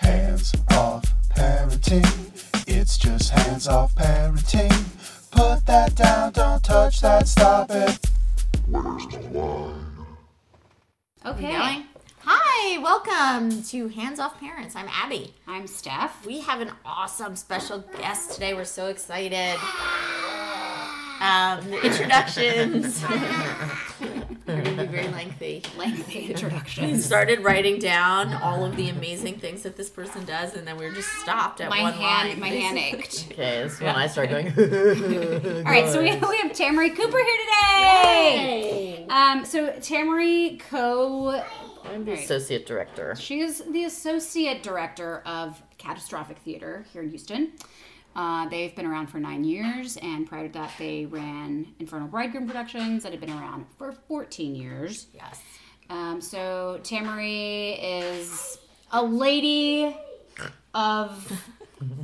Hands off parenting. It's just hands off parenting. Put that down, don't touch that, stop it. Where's the line? Okay. Hi, welcome to Hands Off Parents. I'm Abby. I'm Steph. We have an awesome special guest today. We're so excited. Um, the introductions are going to be very lengthy. Lengthy introduction. We introduction. started writing down all of the amazing things that this person does, and then we were just stopped at My one hand, line. my hand ached. Okay, this is when I start going. All right, so we, we have Tamarie Cooper here today. Yay! Um, so Tamarie Co. I'm the Right. associate director. She is the associate director of Catastrophic Theater here in Houston. Uh, they've been around for nine years, and prior to that, they ran Infernal Bridegroom Productions that had been around for 14 years. Yes. Um, so Tamarie is a lady of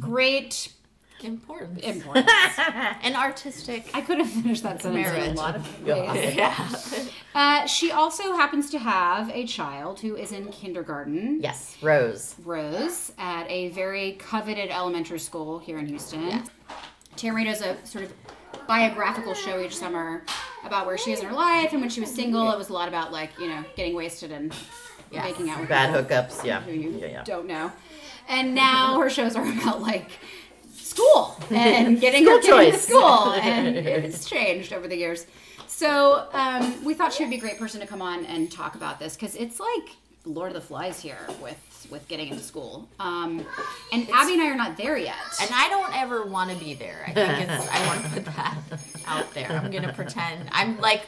great Importance. importance. and artistic. I could have finished that sentence in a lot of ways. Yeah. Uh, she also happens to have a child who is in kindergarten, Yes, Rose. Rose, at a very coveted elementary school here in Houston. Tamarie does a sort of biographical show each summer about where she is in her life, and when she was single, it was a lot about like you know getting wasted and Yes. making out with Bad people hookups, yeah. who you Yeah, yeah. don't know. And now her shows are about like school and getting her School into choice. school, and it's changed over the years. So um, we thought she would be a great person to come on and talk about this because it's like Lord of the Flies here with with getting into school. Um, and Abby and I are not there yet. And I don't ever want to be there. I think it's, I want to put that out there. I'm going to pretend. I'm like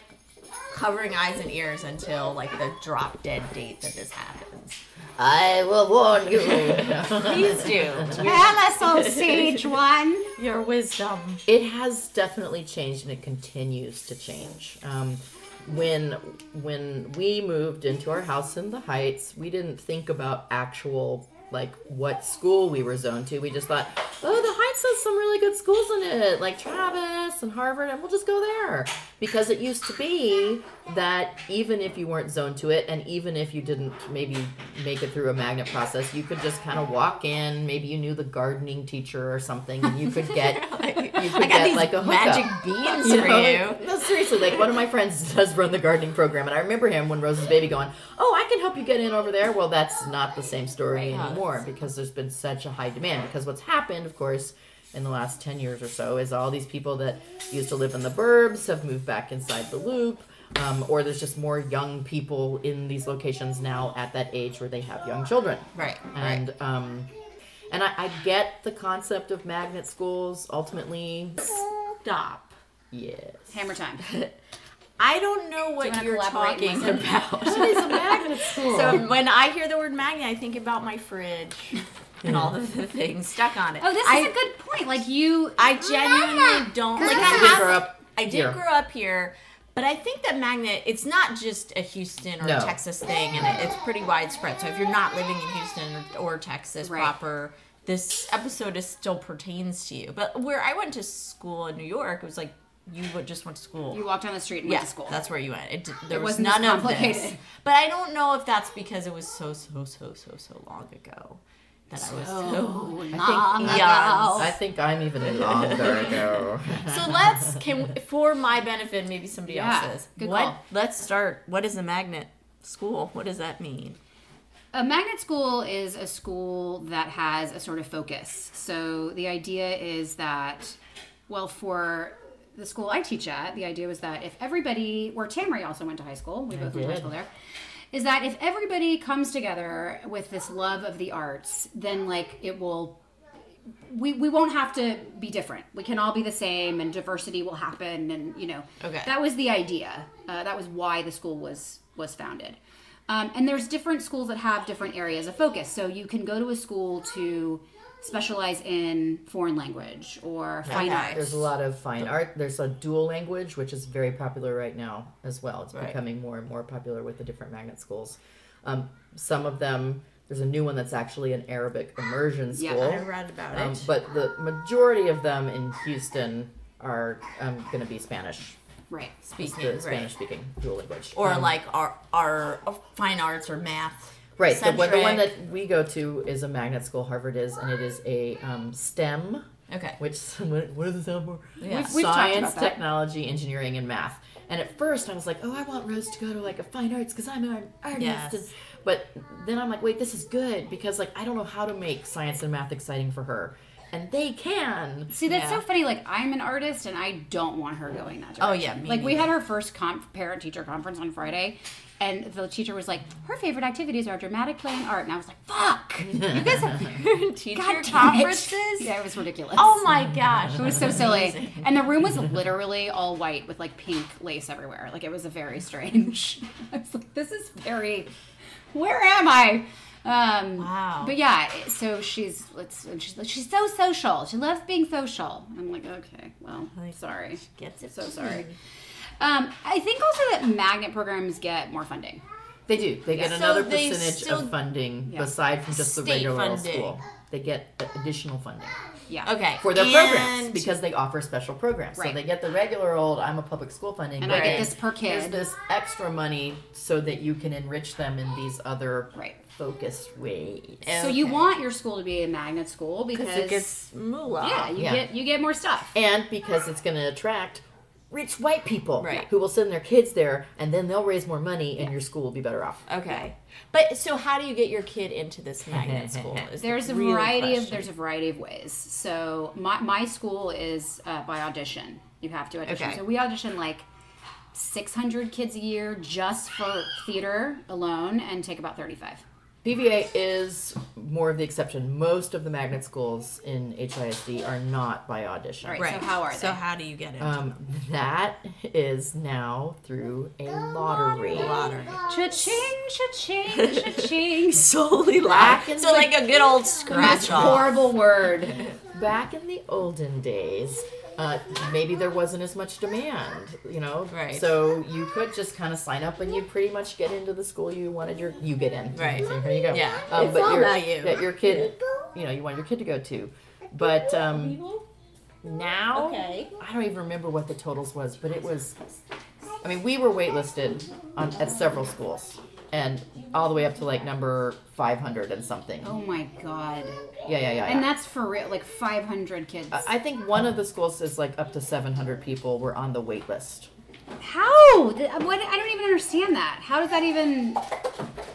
covering eyes and ears until like the drop dead date that this happens. I will warn you. Please do. Hello, sage one. Your wisdom. it has definitely changed and it continues to change. Um, when when we moved into our house in the Heights, we didn't think about actual like what school we were zoned to. We just thought, oh, the Heights has some really good schools in it, like Travis and Harvard, and we'll just go there. Because it used to be that even if you weren't zoned to it, and even if you didn't maybe make it through a magnet process, you could just kind of walk in. Maybe you knew the gardening teacher or something, and you could get you could get like a hookup. magic beans You for know, you. no, seriously, like one of my friends does run the gardening program, and I remember him when Rose's baby going, "Oh, I can help you get in over there." Well, that's not the same story Right. anymore because there's been such a high demand. Because what's happened, of course, in the last ten years or so, is all these people that used to live in the burbs have moved back inside the loop. Um, or there's just more young people in these locations now at that age where they have young children Right. and um and I, I get the concept of magnet schools ultimately Stop. yes Hammer time. I don't know what wanna you are talking with us? about. it's a magnet school So when I hear the word magnet, I think about my fridge and all the, the things stuck on it. Oh, this I, is a good point. Like you, I genuinely don't like. I I, did have- grow up I did here. grow up here, but I think that magnet. It's not just a Houston or No. a Texas thing, and it's pretty widespread. So if you're not living in Houston or, or Texas Right. proper. This episode is still pertains to you, but where I went to school in New York, it was like you would just went to school. you walked down the street and Yeah, went to school. that's where you went. It, there It was wasn't none as of this. complicated. But I don't know if that's because it was so so so so so long ago that I was so. long eons. I think I'm even longer ago. So let's can for my benefit, maybe somebody Yeah, else's. good what? call. Let's start. What is a magnet school? What does that mean? A magnet school is a school that has a sort of focus. So the idea is that, well, for the school I teach at, the idea was that if everybody, where Tamarie also went to high school, we both went to high school there, is that if everybody comes together with this love of the arts, then like it will. We, we won't have to be different. We can all be the same, and diversity will happen. And you know, Okay. that was the idea. Uh, that was why the school was was founded. Um, and there's different schools that have different areas of focus. So you can go to a school to specialize in foreign language or fine Okay. arts. There's a lot of fine art. There's a dual language, which is very popular right now as well. It's Right. becoming more and more popular with the different magnet schools. Um, some of them, there's a new one that's actually an Arabic immersion school. Yeah, school. I read about Um, it. but the majority of them in Houston are um, going to be Spanish. Right. It's Speaking the right. Spanish speaking dual language. or Um, like our our fine arts or math. Right. The, one- the one that we go to is a magnet school. Harvard is, and it is a um, STEM, Okay. which what what does it stand for? Yeah. We've talked Science, technology, engineering, and math. And at first, I was like, "Oh, I want Rose to go to like a fine arts because I'm an artist." Yes. And, but then I'm like, "Wait, this is good because like I don't know how to make science and math exciting for her, and they can." See, that's Yeah. so funny. Like, I'm an artist, and I don't want her going that direction. Oh, yeah, like we had our first conf- parent-teacher conference on Friday, and the teacher was like, "Her favorite activities are dramatic play and art," and I was like, "Fuck, you guys have Teacher God damn it. conferences. Yeah, it was ridiculous. Oh my gosh. It was so silly. And the room was literally all white with like pink lace everywhere. Like it was a very strange. I was like, this is very. Where am I? Um, Wow. But yeah, so she's let's and she's she's so social. She loves being social. I'm like, okay, well, sorry. She gets it. So sorry. Um, I think also that magnet programs get more funding. They do. They get So another they percentage still- of funding Yeah. aside from just the regular old funding. school. They get additional funding Yeah. Okay. for their and- programs because they offer special programs. So they get the regular old I'm a public school funding, And I get this per Here's kid. this extra money so that you can enrich them in these other Right. focused ways. So you want your school to be a magnet school because Because it gets moolah. yeah, you Yeah. get you get more stuff. and because it's going to attract rich white people Right. who will send their kids there and then they'll raise more money and your school will be better off. Okay. But so how do you get your kid into this magnet school? is the There's a real variety of there's a variety of ways. So my my school is uh, by audition. You have to audition. Okay. So we audition like 600 kids a year just for theater alone, and take about 35. PVA is more of the exception. Most of the magnet schools in HISD are not by audition. Right. Right. So how are they? So how do you get it? Um, that is now through a lottery. Lottery. Cha-ching, cha-ching, cha-ching. Solely Back in So the- like a good old scratch off. horrible word. Back in the olden days, uh, maybe there wasn't as much demand, you know. Right. So you could just kind of sign up and you pretty much get into the school you wanted your you get in. Right. So here you go. Yeah. Um, It's but all your, about you. That your kid, you know, you want your kid to go to, but um, now Okay. I don't even remember what the totals was, but it was. I mean, we were waitlisted on, at several schools, and all the way up to like number five hundred and something. Oh my god. Yeah, yeah, yeah. And yeah. that's for real, like 500 kids. I think one of the schools is like up to 700 people were on the wait list. How? What? I don't even understand that. How does that even?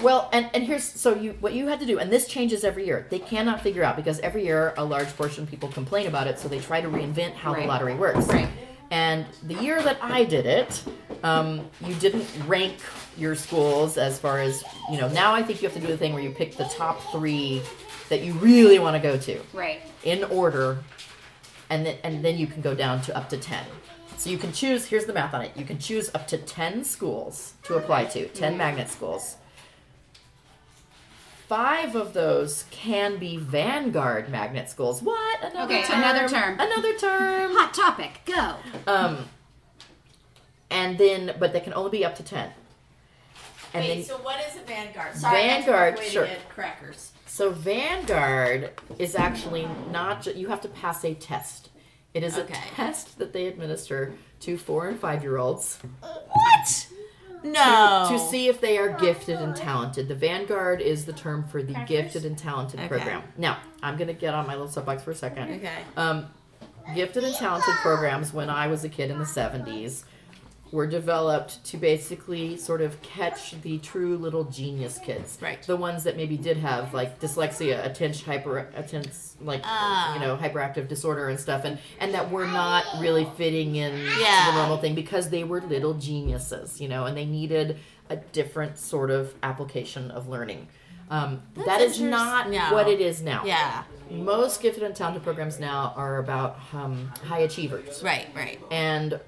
Well, and, and here's so you what you had to do, and this changes every year. They cannot figure out because every year a large portion of people complain about it, so they try to reinvent how Right. the lottery works. Right. And the year that I did it, um, you didn't rank your schools as far as you know. Now I think you have to do the thing where you pick the top three that you really want to go to. Right. in order and then and then you can go down to up to 10 so you can choose here's the math on it you can choose up to 10 schools to apply to 10 magnet schools five of those can be vanguard magnet schools what another Okay, term another term. another term Hot topic. Go. um and then but they can only be up to 10 and Wait, then so what is a Vanguard? Sorry, Vanguard, that's sure. way to get crackers. So Vanguard is actually not. You have to pass a test. It is Okay. a test that they administer to four and five year olds What? No. to see if they are gifted and talented. The Vanguard is the term for the gifted and talented Okay. program. Now I'm going to get on my little soapbox for a second. Okay. Um, gifted and talented programs when I was a kid in the 70s were developed to basically sort of catch the true little genius kids. Right. The ones that maybe did have like dyslexia, attention hyper attention like Ah. you know, hyperactive disorder and stuff and and that were not really fitting in to Yeah. the normal thing because they were little geniuses, you know, and they needed a different sort of application of learning. Um, That's that is interest- not no. what it is now Yeah. most gifted and talented programs now are about um, high achievers Right. Right. and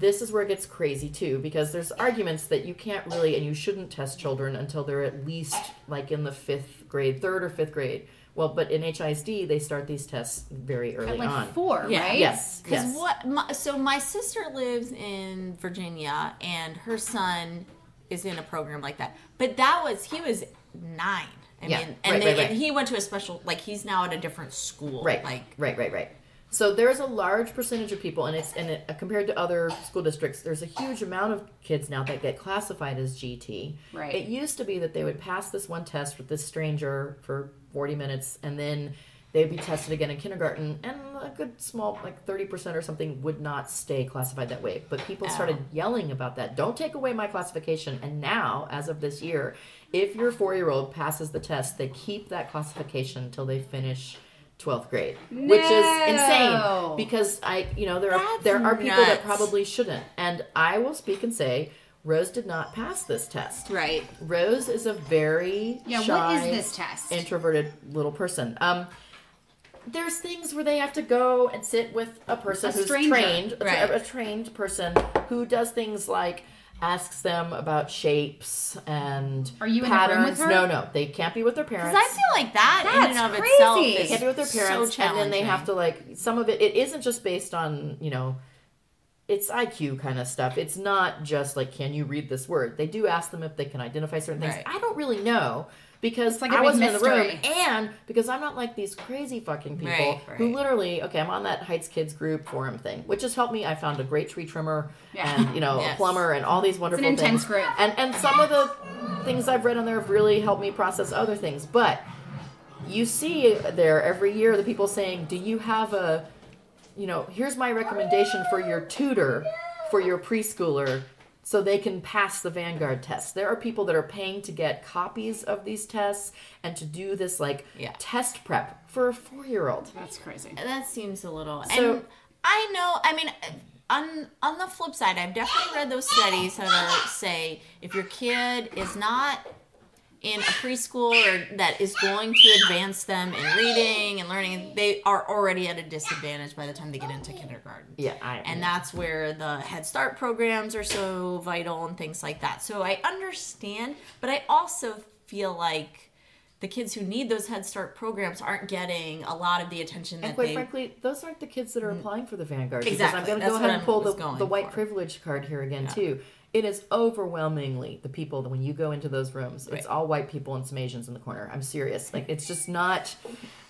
this is where it gets crazy too because there's arguments that you can't really and you shouldn't test children until they're at least like in the fifth grade third or fifth grade well but in hisd they start these tests very early At like on four, Yeah. right? yes Because yes what? My, so my sister lives in Virginia, and her son is in a program like that. But that was he was nine. I Yeah, mean, and right, they, right, right. and he went to a special like he's now at a different school. right Like right right right So there's a large percentage of people, and it's and it, uh, compared to other school districts, there's a huge amount of kids now that get classified as GT. Right. It used to be that they would pass this one test with this stranger for 40 minutes, and then they'd be tested again in kindergarten, and a good small, like 30% or something, would not stay classified that way. But people started yelling about that. Don't take away my classification. And now, as of this year, if your four year old passes the test, they keep that classification until they finish. 12th grade, which is insane because I, you know, there are there are people that probably shouldn't, and I will speak and say Rose did not pass this test. Right. Rose is a very Yeah, shy, what is this test? introverted little person. Um, there's things where they have to go and sit with a person A who's stranger. trained, a, a trained person who does things like asks them about shapes and Are you in the room patterns. with her? No, no, they can't be with their Because parents. I feel like that in and of crazy. itself They can't be with their parents, so and then they have to like some of it. It isn't just based on you know, it's IQ kind of stuff. It's not just like can you read this word. They do ask them if they can identify certain things. Right. I don't really know because like I wasn't in the room, and because I'm not like these crazy fucking people Right, who literally okay. I'm on that Heights Kids group forum thing, which has helped me. I found a great tree trimmer Yeah. and you know a plumber and all these wonderful intense things. group. And and some of the things I've read on there have really helped me process other things, but you see there every year the people saying, "Do you have a, you know, here's my recommendation for your tutor, for your preschooler, so they can pass the Vanguard test." There are people that are paying to get copies of these tests and to do this like Yeah. test prep for a four-year-old. That's crazy. That seems a little. So- and I know. I mean, on on the flip side, I've definitely read those studies that are say if your kid is not in a preschool or that is going to advance them in reading and learning, they are already at a disadvantage by the time they get into kindergarten. Yeah, I And that's where the Head Start programs are so vital and things like that. So I understand, but I also feel like the kids who need those Head Start programs aren't getting a lot of the attention that And quite they frankly, those aren't the kids that are mm. applying for the Vanguard. Exactly. I'm going to go ahead and pull the, the white for. privilege card here again, too. It is overwhelmingly the people that when you go into those rooms, it's all white people and some Asians in the corner. I'm serious. Like, it's just not,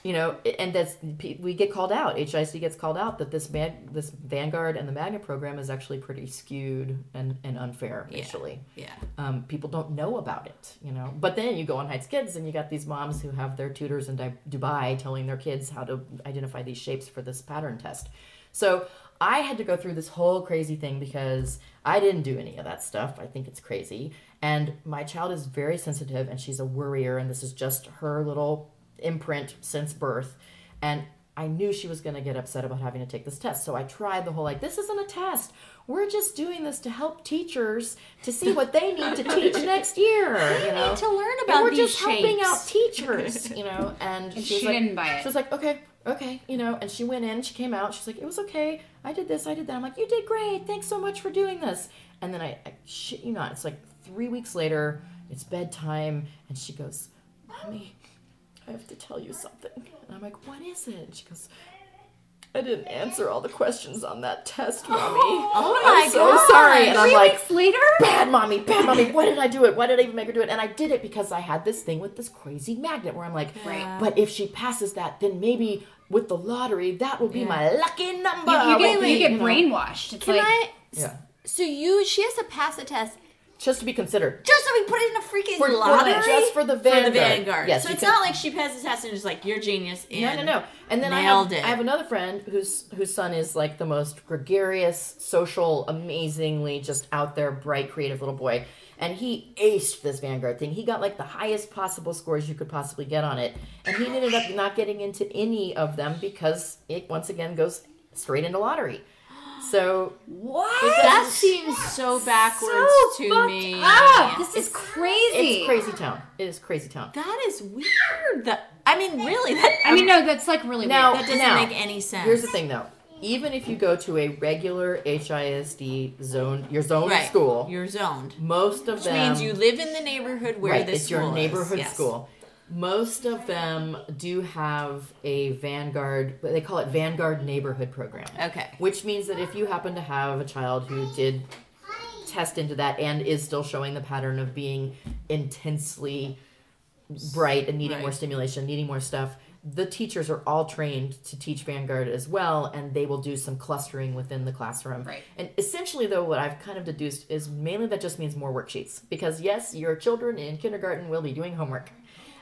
you know, and that's, we get called out. HIC gets called out that this van, this Vanguard and the Magna program is actually pretty skewed and, and unfair, Yeah. actually yeah. um, people don't know about it, you know. But then you go on Heights Kids, and you got these moms who have their tutors in Dubai telling their kids how to identify these shapes for this pattern test. So I had to go through this whole crazy thing because I didn't do any of that stuff. I think it's crazy, and my child is very sensitive, and she's a worrier, and this is just her little imprint since birth, and. I knew she was going to get upset about having to take this test. So I tried the whole like, this isn't a test. We're just doing this to help teachers to see what they need to teach next year. You know, to learn about And we're just helping out teachers. You know, and, And she she like, didn't buy it. She was like, okay, okay, you know, and she went in. She came out. She's like, it was okay. I did this. I did that. I'm like, you did great. Thanks so much for doing this. And then I, I shit you not, it's like three weeks later. It's bedtime, and she goes, mommy. I have to tell you something. And I'm like, what is it? And she goes, I didn't answer all the questions on that test, mommy. Oh I'm so God. sorry. And I'm Three like, weeks later? bad mommy, bad mommy. Why did I do it? Why did I even make her do it? And I did it because I had this thing with this crazy magnet where I'm like, Right. but if she passes that, then maybe with the lottery, that will be my lucky number. You, you get, Will you be, get know. brainwashed. It's Can like, I? Yeah. So you, she has to pass the test Just to be considered. just so we put it in a freaking For- for lottery. just for the For the Vanguard. Vanguard. Yes, So it's can- not like she passes the test and is like, "You're genius." No, And no, no. And then I have, it. I have another friend whose whose son is like the most gregarious, social, amazingly just out there, bright, creative little boy. And he aced this Vanguard thing. He got like the highest possible scores you could possibly get on it. And he ended up not getting into any of them because it once again goes straight into lottery. So what? That seems so backwards So to me. up. This is crazy. it's crazy town. It is crazy town. That is weird. That I mean, really, that I mean, um, no, that's like really Now- that doesn't now, make any sense. Here's the thing though. Even if you go to a regular HISD zone, your zone right? school, You're zoned, most of which them means you live in the neighborhood where right, this it's your school is. neighborhood Yes. school. Most of them do have a Vanguard, they call it Vanguard Neighborhood Program. Okay. Which means that if you happen to have a child who did test into that and is still showing the pattern of being intensely bright and needing more stimulation, needing more stuff, the teachers are all trained to teach Vanguard as well, and they will do some clustering within the classroom. Right. And essentially, though, what I've kind of deduced is mainly that just means more worksheets because yes, your children in kindergarten will be doing homework.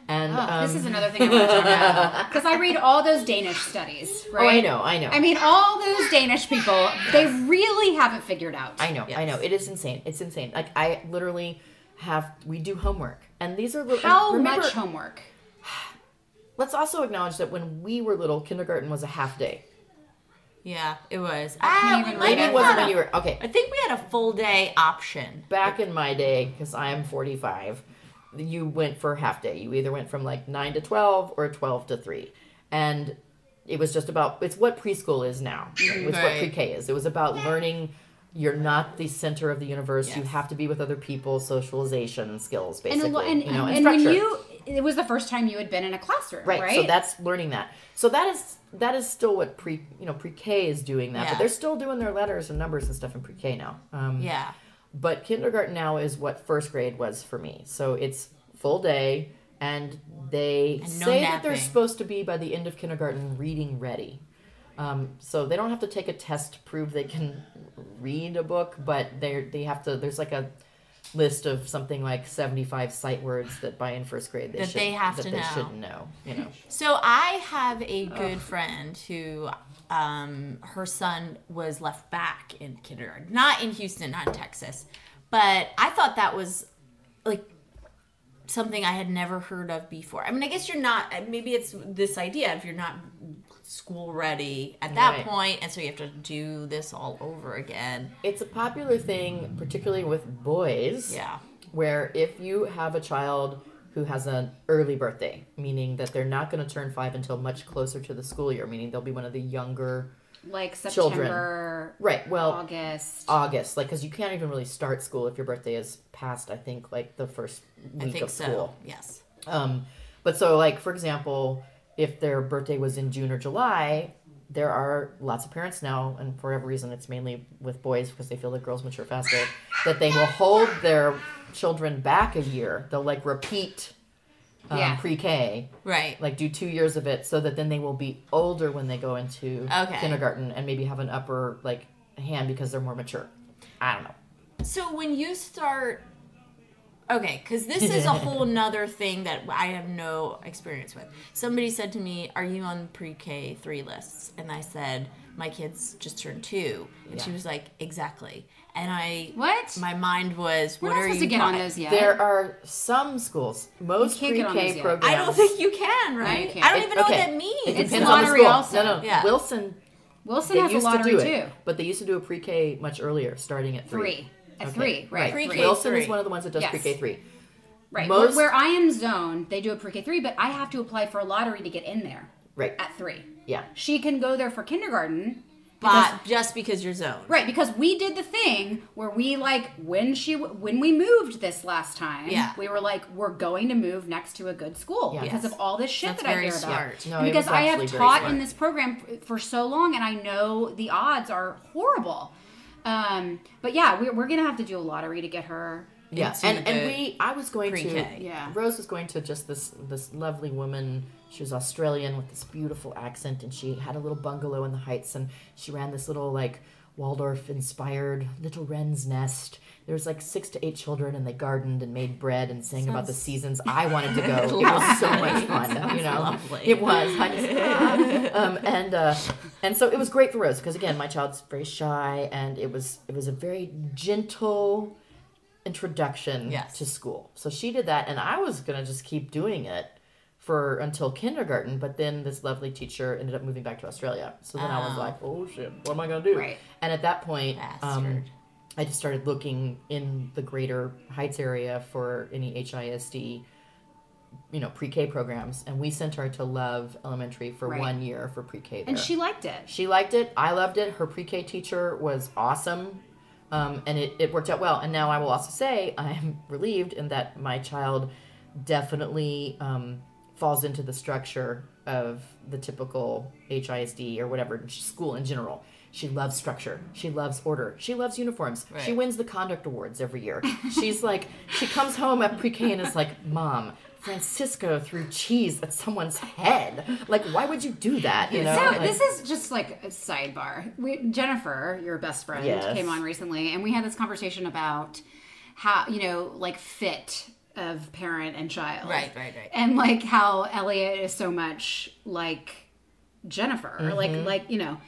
And Oh, this um, is another thing I want to talk about because I read all those Danish studies, oh, I know, I know. I mean, all those Danish people, they really haven't figured out. I know, I know. It is insane. It's insane. Like I literally have we do homework, and these are. How remember, much homework? Let's also acknowledge that when we were little, kindergarten was a half day. Yeah, it was. I can't Ah, even we read Maybe have it wasn't when you were okay. I think we had a full day option. Back in my day, because I'm 45, you went for half day. You either went from like nine to 12 or 12 to three, and it was just about. It's what preschool is now. It's what pre-K is. It was about learning. You're not the center of the universe. You have to be with other people, socialization skills, And, basically. a lo- and, you know, and, and, when you, it was the first time you had been in a classroom, right? right, so that's learning that so that is that is still what pre you know pre-k is doing that Yeah. but they're still doing their letters and numbers and stuff in pre-k now um, Yeah. but kindergarten now is what first grade was for me so it's full day and they And no say that they're supposed to be by the end of kindergarten reading ready um, so they don't have to take a test to prove they can read a book but they they have to there's like a list of something like 75 sight words that by in first grade they That should they have that to they know. should know you know So I have a good friend who, um, her son was left back in kindergarten, not in Houston, not in Texas, but I thought that was like something I had never heard of before. I mean, I guess you're not. Maybe it's this idea if you're not school ready at that Right. point, and so you have to do this all over again. It's a popular thing, particularly with boys. Yeah. Where if you have a child who has an early birthday, meaning that they're not going to turn five until much closer to the school year, meaning they'll be one of the younger. like Children. Right. Well, August. August, like, because you can't even really start school if your birthday is past. I think like the first I week think of so. school. Yes. Um, but so, like for example, if their birthday was in June or July, there are lots of parents now, and for whatever reason, it's mainly with boys because they feel that girls mature faster, that they will hold their children back a year. They'll like repeat um, Yeah. pre-K, Right. like do two years of it, so that then they will be older when they go into Okay. kindergarten and maybe have an upper like hand because they're more mature. I don't know. So when you start, okay, because this is a whole nother thing that I have no experience with. Somebody said to me, "Are you on pre-K three lists?" And I said, "My kids just turned two. And she was like, "Exactly." And I, What? My mind was, We're "What not are supposed you to get on talking-" those yet. There are some schools, most can't get on pre-K programs. I don't think you can, right? can't. I don't It- even know okay. what that means. It It's depends on the lottery school. also. No, no. Yeah. Wilson, Wilson they has a used to lottery do too. it, but they used to do a pre-K much earlier, starting at three. Three. At Okay. three, right. Pre-K three. Wilson is one of the ones that does Yes. pre-K three. Right. Most- where, where I am zoned, they do a pre-K three, but I have to apply for a lottery to get in there Right. at three. Yeah. She can go there for kindergarten. but just because you're zoned. Right, because we did the thing where we like when she when we moved this last time, Yeah. we were like we're going to move next to a good school Yeah. because of all this shit That's that I very hear about. smart. No, And it because I have taught in this program f- for so long, and I know the odds are horrible. Um, but yeah, we're, we're gonna have to do a lottery to get her. Yeah, and, and we, I was going pre-K. to, Yeah. Rose was going to just this this lovely woman. She was Australian with this beautiful accent, and she had a little bungalow in the Heights, and she ran this little like Waldorf inspired little wren's nest. There was like six to eight children, and they gardened and made bread and sang about the seasons. I wanted to go. it was so much fun. Sounds you know, lovely. it was. I just, um, and uh, and so it was great for Rose because again, my child's very shy, and it was it was a very gentle introduction Yes. to school. So she did that, and I was gonna just keep doing it for until kindergarten. But then this lovely teacher ended up moving back to Australia. So then I was Oh. like, oh shit, what am I gonna do? Right. And at that point, um. I just started looking in the greater Heights area for any HISD, you know, pre-K programs, and we sent her to Love Elementary for Right. one year for pre-K there. And she liked it. She liked it. I loved it. Her pre-K teacher was awesome. Um, and it, it worked out well. And now I will also say I'm relieved in that my child definitely um, falls into the structure of the typical HISD or whatever school in general. She loves structure. She loves order. She loves uniforms. She wins the conduct awards every year. She's like, she comes home at pre-K and is like, "Mom, Francisco threw cheese at someone's head. Like, why would you do that? You know? So Like- this is just like a sidebar. We, Jennifer, your best friend, Yes. came on recently, and we had this conversation about how you know, like fit of parent and child, Right, right, right. and like how Elliot is so much like Jennifer, Mm-hmm. like like you know,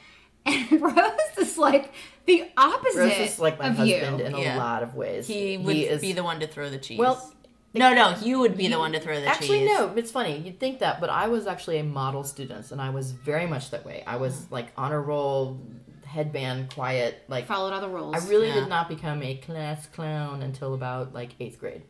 and Rose is like the opposite Rose is like my of husband you. in a Yeah. lot of ways. He would is, be the one to throw the cheese. Well, no, no, you would be the one to throw the Actually, cheese. Actually, no. It's funny. You'd think that, but I was actually a model student, and I was very much that way. I Mm. was like honor roll, headband, quiet. Like followed all the rules. I really Yeah. did not become a class clown until about like eighth grade.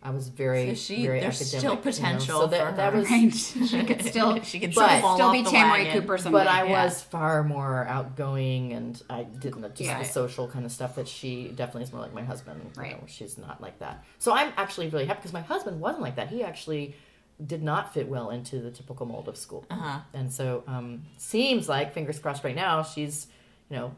I was very, So she- very there's academic. still you know, potential So that, for that was, Right. she could still She could she still fall still off be the Tamarie wagon. Cooper someday. but I Yeah. was far more outgoing, and I didn't just Yeah. the social kind of stuff that she definitely is more like my husband. you Right. know, she's not like that. So I'm actually really happy because my husband wasn't like that. He actually did not fit well into the typical mold of school, Uh-huh. and so um, seems like fingers crossed right now she's you know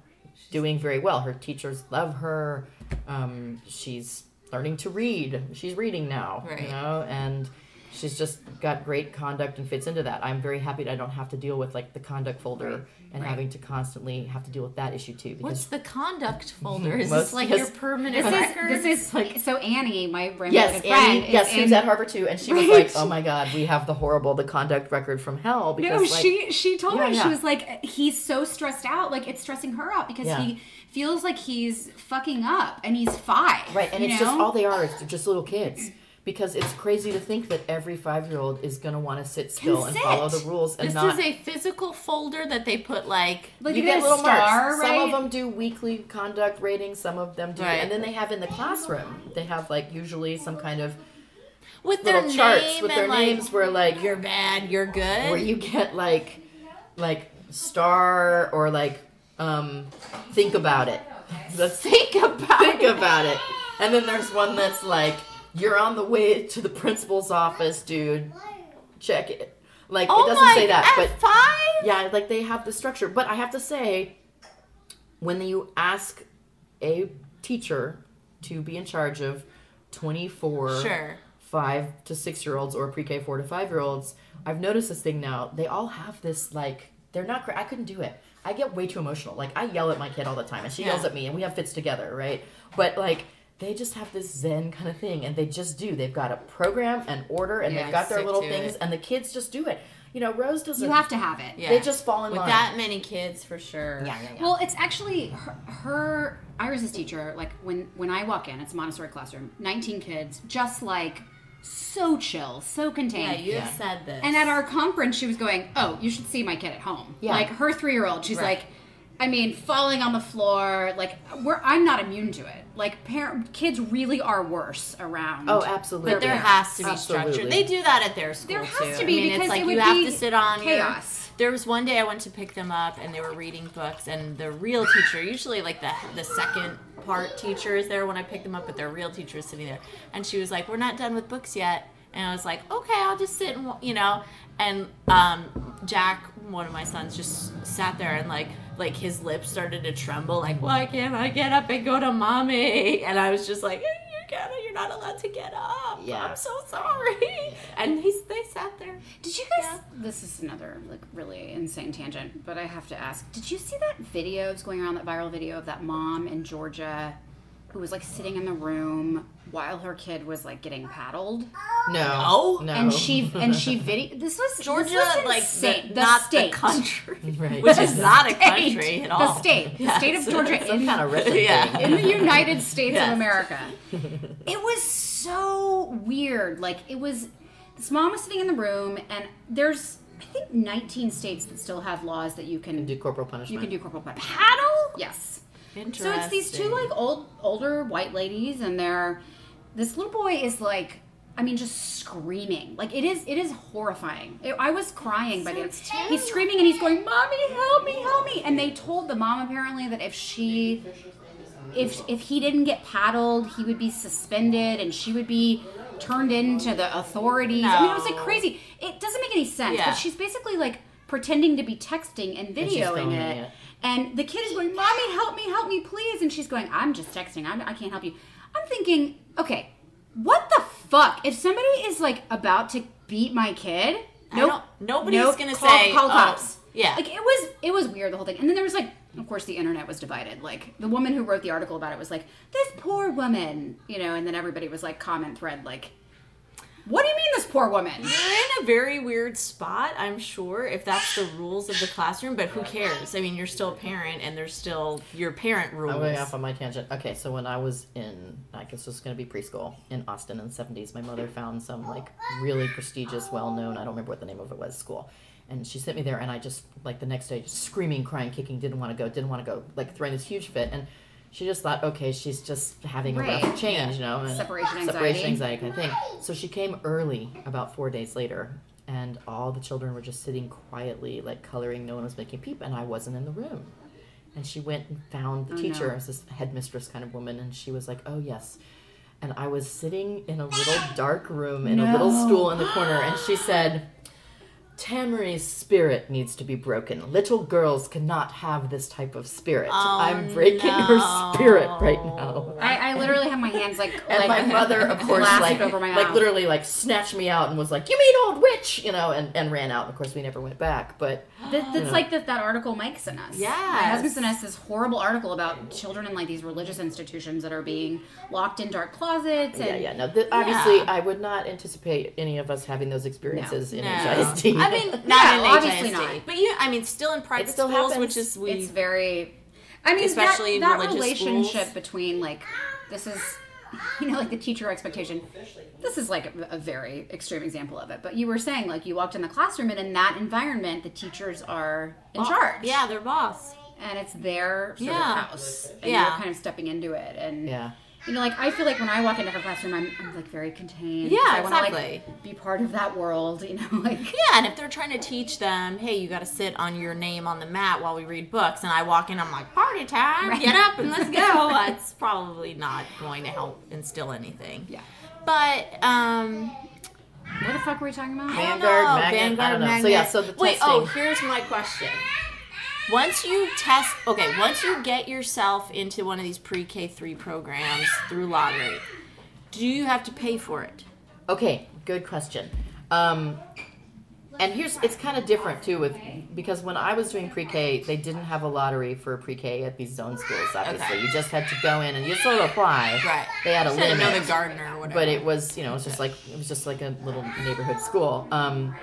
doing very well. Her teachers love her. Um, she's learning to read. She's reading now, Right. you know, and she's just got great conduct and fits into that. I'm very happy that I don't have to deal with like the conduct folder and Right. having to constantly have to deal with that issue too. What's Because the conduct folder? Is this like your permanent This record? is this is like so Annie, my brand yes, friend. Annie, yes, is she was in- at Harvard too, and she was like, "Oh my God, we have the horrible the conduct record from hell." Because No, like, she she told Yeah, me yeah. she was like he's so stressed out, like it's stressing her out because Yeah. he feels like he's fucking up and he's five. Right, and it's just know? all they are is they're just little kids. Because it's crazy to think that every five year old is gonna want to sit still and sit. follow the rules and this not. is a physical folder that they put like like you get little star, marks. right? Some of them do weekly conduct ratings. Some of them do, Right. and then they have in the classroom. They have like usually some kind of with their charts with their like names where like you're bad, you're good. where you get like like star or like um think about it. Let's think about think about it. And then there's one that's like you're on the way to the principal's office, dude. Check it. Like oh it doesn't say that, at but five. yeah, like they have the structure. But I have to say, when you ask a teacher to be in charge of 24 Sure. five to six year olds or pre-K four to five year olds, I've noticed this thing now. They all have this like they're not. I couldn't do it. I get way too emotional. Like I yell at my kid all the time, and she yells at me, and we have fits together, right? But like. They just have this Zen kind of thing, and they just do. They've got a program and order, and Yeah, they've got their little things, it. and the kids just do it. You know, Rose doesn't. you have to have it. Yeah. They just fall in with line. that many kids for sure. Yeah, yeah, yeah. Well, it's actually her, her Iris's teacher. Like when when I walk in, it's a Montessori classroom, nineteen kids, just like so chill, so contained. Yeah, you have Yeah. said this. And at our conference, she was going, "Oh, you should see my kid at home." Yeah. Like her three-year-old, she's Right. like, I mean, falling on the floor. Like we're, I'm not immune to it. Like parent, kids really are worse around. Oh, absolutely. but there Yeah. has to be Absolutely. structure. They do that at their school There has too. to be, I mean, because it's like it would you have be to sit on your- chaos. There was one day I went to pick them up and they were reading books and the real teacher, usually like the the second part teacher is there when I pick them up, but their real teacher is sitting there. And she was like, "We're not done with books yet." And I was like, "Okay, I'll just sit and you know." And um, Jack, one of my sons, just sat there and like like his lips started to tremble, like, "Why can't I get up and go to mommy?" And I was just like. You can't, you're not allowed to get up. Yeah. I'm so sorry. And he's they sat there. Did you guys? This is another like really insane tangent, but I have to ask: Did you see that video that's going around? That viral video of that mom in Georgia who was like sitting in the room while her kid was like getting paddled, no, No? no, and she and she video. This was this Georgia, was like insane. the, the not state the country, Right. which is not a country at all. The state, the state of Georgia, some in, kind of wrestling Yeah. thing. in the United States Yes. of America. It was so weird. Like it was. This mom was sitting in the room, and there's I think 19 states that still have laws that you can do corporal punishment. You can do corporal punishment. Paddle? Yes. Interesting. So it's these two like old older white ladies and they're this little boy is like I mean just screaming. Like it is it is horrifying. It, I was crying by the end. He's screaming and he's going, "Mommy, help me, help me." And they told the mom apparently that if she if if he didn't get paddled, he would be suspended and she would be turned into the authorities. I mean, it was like crazy. It doesn't make any sense. Yeah. But she's basically like pretending to be texting and videoing filming it. it. And the kid is going, "Mommy, help me, help me, please!" And she's going, "I'm just texting. I'm, I can't help you." I'm thinking, okay, what the fuck. If somebody is like about to beat my kid, nope, nobody's nope, gonna call, say, call oh, cops. yeah. like it was it was weird the whole thing. And then there was like, of course, the internet was divided. Like the woman who wrote the article about it was like, this poor woman, you know. And then everybody was like, comment thread like, what do you mean this poor woman? You're in a very weird spot, I'm sure, if that's the rules of the classroom, but who cares? I mean, you're still a parent and there's still your parent rules. I'm going off on my tangent. Okay, so when I was in, I guess this was going to be preschool in Austin in the 70s, my mother found some like really prestigious, well known, I don't remember what the name of it was, school. And she sent me there, and I just, like the next day, just screaming, crying, kicking, didn't want to go, didn't want to go, like throwing this huge fit. And she just thought, okay, she's just having a Right. rough change, you know? And Separation Separation anxiety. anxiety kind of thing. So she came early, about four days later, and all the children were just sitting quietly, like coloring. No one was making a peep, and I wasn't in the room. And she went and found the Oh, teacher, no. it was this headmistress kind of woman, and she was like, "Oh yes." And I was sitting in a little dark room in a little stool in the corner, and she said, Tamarie's spirit needs to be broken. Little girls cannot have this type of spirit. Oh, I'm breaking her spirit right now. I, I literally have my hands like And like, my mother, of course, like, over my like mouth. literally, like snatched me out and was like, "You mean old witch?" You know, and, and ran out. And of course, we never went back. But That, that's know. like that, that article Mike sent us. Yeah, My husband sent us this horrible article about children in like these religious institutions that are being locked in dark closets. And yeah, yeah, no. Th- obviously, Yeah. I would not anticipate any of us having those experiences in No. HISD. I mean, not Yeah, in obviously HISD. not. But you, I mean, still in private still schools, happens. which is we. it's very. I mean, Especially that, that relationship schools. between like this is, you know, like the teacher expectation. This is like a, a very extreme example of it. But you were saying like you walked in the classroom and in that environment, the teachers are in charge. yeah, they're boss. and it's their sort Yeah. of house, and Yeah. you're kind of stepping into it. And yeah. You know, like I feel like when I walk into her classroom, I'm, I'm like very contained. Yeah, I wanna, exactly. like be part of that world. You know, like Yeah, and if they're trying to teach them, hey, you got to sit on your name on the mat while we read books, and I walk in, I'm like, party time, Right. get up and let's go. That's probably not going to help instill anything. yeah. But um, What the fuck were we talking about? I don't Vanguard, know, Magnet, I Vanguard, don't know. So, yeah, so the wait. Oh, here's my question. Once you test, okay, once you get yourself into one of these pre-K three programs through lottery, do you have to pay for it? Okay, good question. Um, and here's it's kind of different too with because when I was doing pre-K, they didn't have a lottery for pre-K at these zone schools. Obviously, Okay. you just had to go in and you sort of apply. Right. They had a limit. known the gardener or whatever. but it was you know it was just like it was just like a little neighborhood school um,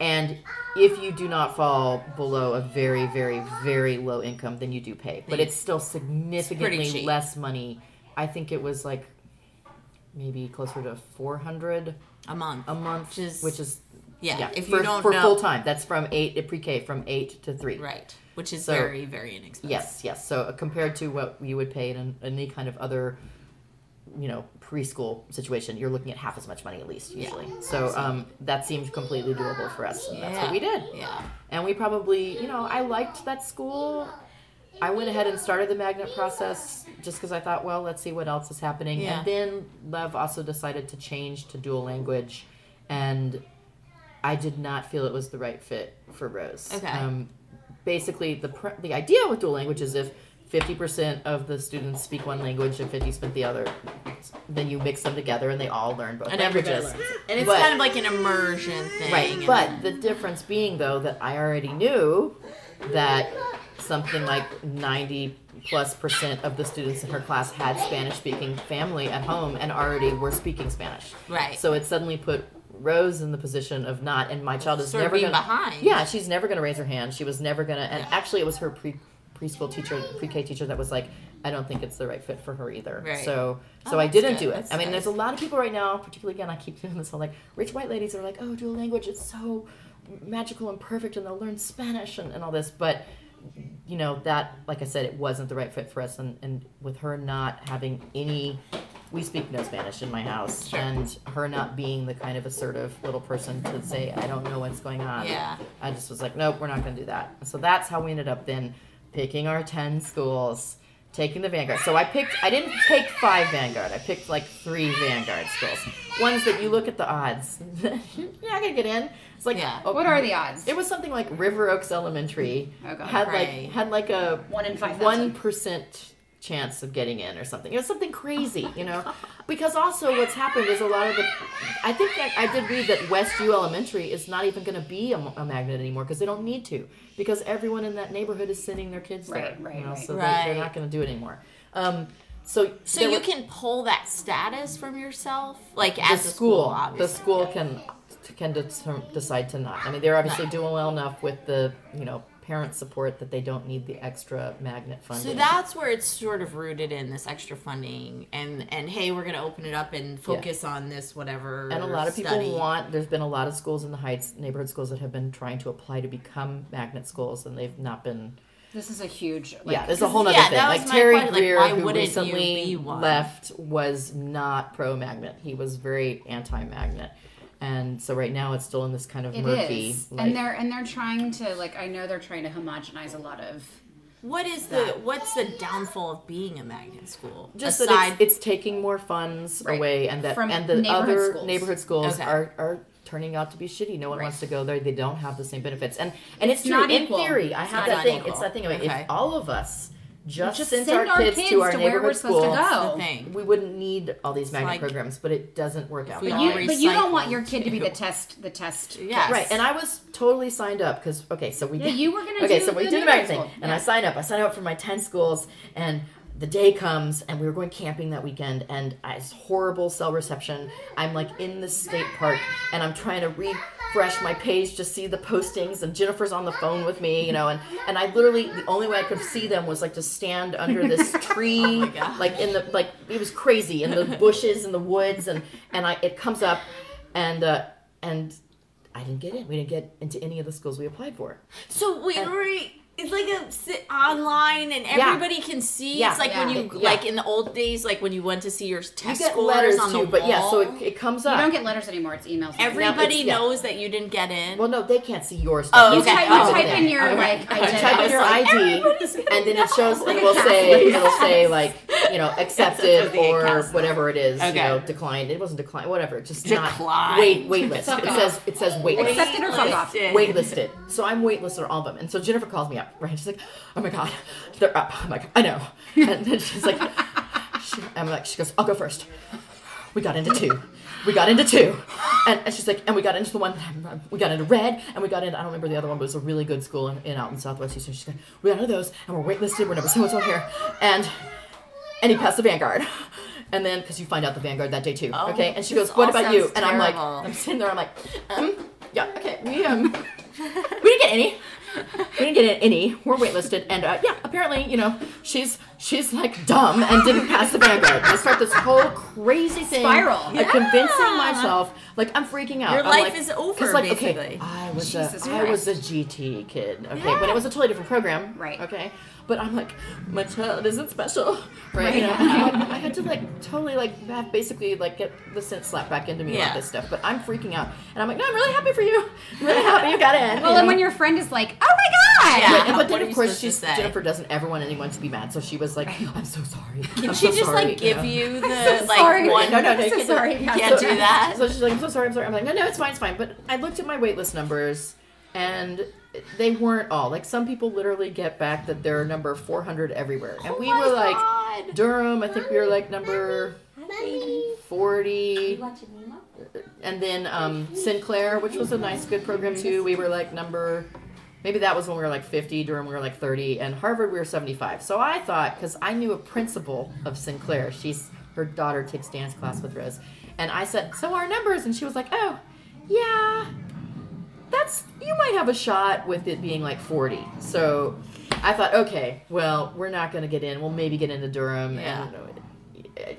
and if you do not fall below a very very very low income then you do pay but it's still significantly cheap. less money i think it was like maybe closer to 400 a month. a month Which is- which is yeah, if for, you don't for know, full time that's from 8 pre-k from 8 to 3 right? Which is So- very very inexpensive. Yes, yes. So uh, compared to what you would pay in an, any kind of other, you know, preschool situation, you're looking at half as much money at least usually. So um, that seemed completely doable for us, and that's what we did. Yeah. And we probably, you know, I liked that school. I went ahead and started the magnet process just because I thought, well, let's see what else is happening. Yeah. And then Love also decided to change to dual language, and I did not feel it was the right fit for Rose. Okay. Um, basically, the pr- the idea with dual language is if fifty percent of the students speak one language and fifty speak the other, then you mix them together and they all learn both And languages. learns. And it's But- kind of like an immersion thing. Right, but the difference being though that I already knew that something like 90 plus percent of the students in her class had Spanish speaking family at home and already were speaking Spanish. Right. So it suddenly put Rose in the position of not, and my child is Sort never gonna, behind. Yeah, she's never going to raise her hand. She was never going to, and Yeah. actually, it was her pre preschool teacher, pre K teacher that was like, I don't think it's the right fit for her either. Right. So, Oh, so I didn't good. do it. That's I mean, nice. there's a lot of people right now, particularly again, I keep doing this whole like rich white ladies are like, oh, dual language, it's so magical and perfect, and they'll learn Spanish and, and all this, but you know that like i said it wasn't the right fit for us and, and with her not having any we speak no spanish in my house Sure. and her not being the kind of assertive little person to say i don't know what's going on Yeah. i just was like nope we're not going to do that so that's how we ended up then picking our 10 schools taking the vanguard so i picked i didn't take five vanguard i picked like three vanguard schools ones that you look at the odds you're not going to get in it's like Yeah. oh, What are the odds? it was something like River Oaks Elementary Oh, God. had Right. like had like a One in 5,000. one percent chance of getting in or something. It was something crazy, you know. Because also what's happened is a lot of the I think that I did read that Westview Elementary is not even going to be a, a magnet anymore because they don't need to because everyone in that neighborhood is sending their kids there. Right, right, you know, right. So They, Right. they're not going to do it anymore. Um, so So you were- can pull that status from yourself, like the as a school, school, the school can can deter- decide to not. I mean, they're obviously doing well enough with the you know parent support that they don't need the extra magnet funding. So that's where it's sort of rooted in this extra funding, and and hey, we're gonna open it up and focus on this whatever. and a lot of people want. There's been a lot of schools in the Heights neighborhood schools that have been trying to apply to become magnet schools, and they've not been. This is a huge. Like, yeah, there's a whole other yeah, thing. that Like was my Terry question, like, Grier, why who wouldn't recently left, was not pro magnet. He was very anti magnet, and so right now it's still in this kind of It murky. is, like- and they're and they're trying to like. I know they're trying to homogenize a lot of. What is the what's the downfall of being a magnet school? just aside that it's, it's taking more funds Right. away and that From and the neighborhood other schools. neighborhood schools Okay. are, are turning out to be shitty no one Right. wants to go there they don't have the same benefits and and it's, It's true not in equal. theory i It's have not that thing equal. it's that thing of. Okay. if all of us just, Just sent send our kids, to our to where neighborhood we're supposed school to go. thing. we wouldn't need all these magnet like- programs but it doesn't work out we that all You, but you don't want your kid to be the test. The test. Yes. Right, and I was totally signed up because okay, so we Yeah, did. you were gonna Okay, do so we did the magnet thing, school. and Yeah. I signed up. I signed up for my ten schools, and the day comes, and we were going camping that weekend, and it's horrible cell reception. I'm like in the state park, and I'm trying to refresh my page to see the postings, and Jennifer's on the phone with me, you know, and and I literally the only way I could see them was like to stand under this tree, God. like in the like it was crazy in the bushes and the woods, and and I it comes up, and uh, and I didn't get in. We didn't get into any of the schools we applied for. So we And- were. It's like a sit online and Yeah. everybody can see. Yeah. It's like when you Yeah. like in the old days, like when you went to see your You test get scores letters on the too, but yeah, so it, it comes You up. don't get letters anymore. It's emails. now. Everybody it's- yeah. knows that you didn't get in. well, no, they can't see yours. Oh, stuff. You okay. type, oh, you Oh, type in your Okay. like. I You type in your ID, and then it shows, and it will say, it'll say like, you know, accepted or whatever it is, you Okay. know, declined. It wasn't declined, whatever, just Declined. not wait, waitlist. Fuck It says, it says waitlist. Accepted or fuck off. Waitlisted. waitlisted. So I'm waitlisted on all of them. And so Jennifer calls me up, right? She's like, oh my God, they're up. I'm like, I know. And then she's like, she, I'm like, she goes, I'll go first. We got into two. We got into two. And, and she's like, and we got into the one, we got into red, and we got into, I don't remember the other one, but it was a really good school in, in out in Southwest Houston. She's like, we got into those, and we're waitlisted, we're number so and so here. And, and he passed the Vanguard. And then, because you find out the Vanguard that day too. Oh, okay. And she goes, what about you? And I'm like. I'm sitting there, I'm like, um, yeah, okay, we, um, we didn't get any. We didn't get any. We're waitlisted, and uh, yeah, apparently, you know, she's she's like dumb and didn't pass the Vanguard. I start this whole crazy thing, Spiral. like convincing myself, like I'm freaking out. Your I'm life like- is over, 'cause, like, okay, basically. I was Jesus a I was a GT kid, okay, but it was a totally different program, Right. Okay, but I'm like, my child isn't special, right? You know, Right. I, I had to like totally like have basically like get the sense slapped back into me Yeah. about this stuff, but I'm freaking out, and I'm like, no, I'm really happy for you, I'm really happy you got in. Well, you and know? when your friend is like, "Oh my god!" Yeah. Right, but then of course supposed to she's? Jennifer doesn't ever want anyone to be mad, so she was like, "I'm so sorry." Can I'm she so just sorry," like give know? you the so like sorry. one? No, no, no, I'm so can't sorry. that. Yeah, Can't so- do that. So she's like, "I'm so sorry, I'm sorry." I'm like, "No, no, it's fine, it's fine." But I looked at my waitlist numbers, and they weren't all like some people literally get back that they're number 400 everywhere, and we Oh my were like God. Durham. I think we were like number 40, and then um, Sinclair, which was a nice, good program too. We were like number. Maybe that was when we were like 50, Durham we were like 30, and Harvard we were 75. So I thought, because I knew a principal of Sinclair, she's her daughter takes dance class with Rose, and I said, "So our numbers," and she was like, "Oh, yeah, that's you might have a shot with it being like 40." So I thought, okay, well, we're not going to get in. We'll maybe get into Durham, Yeah. and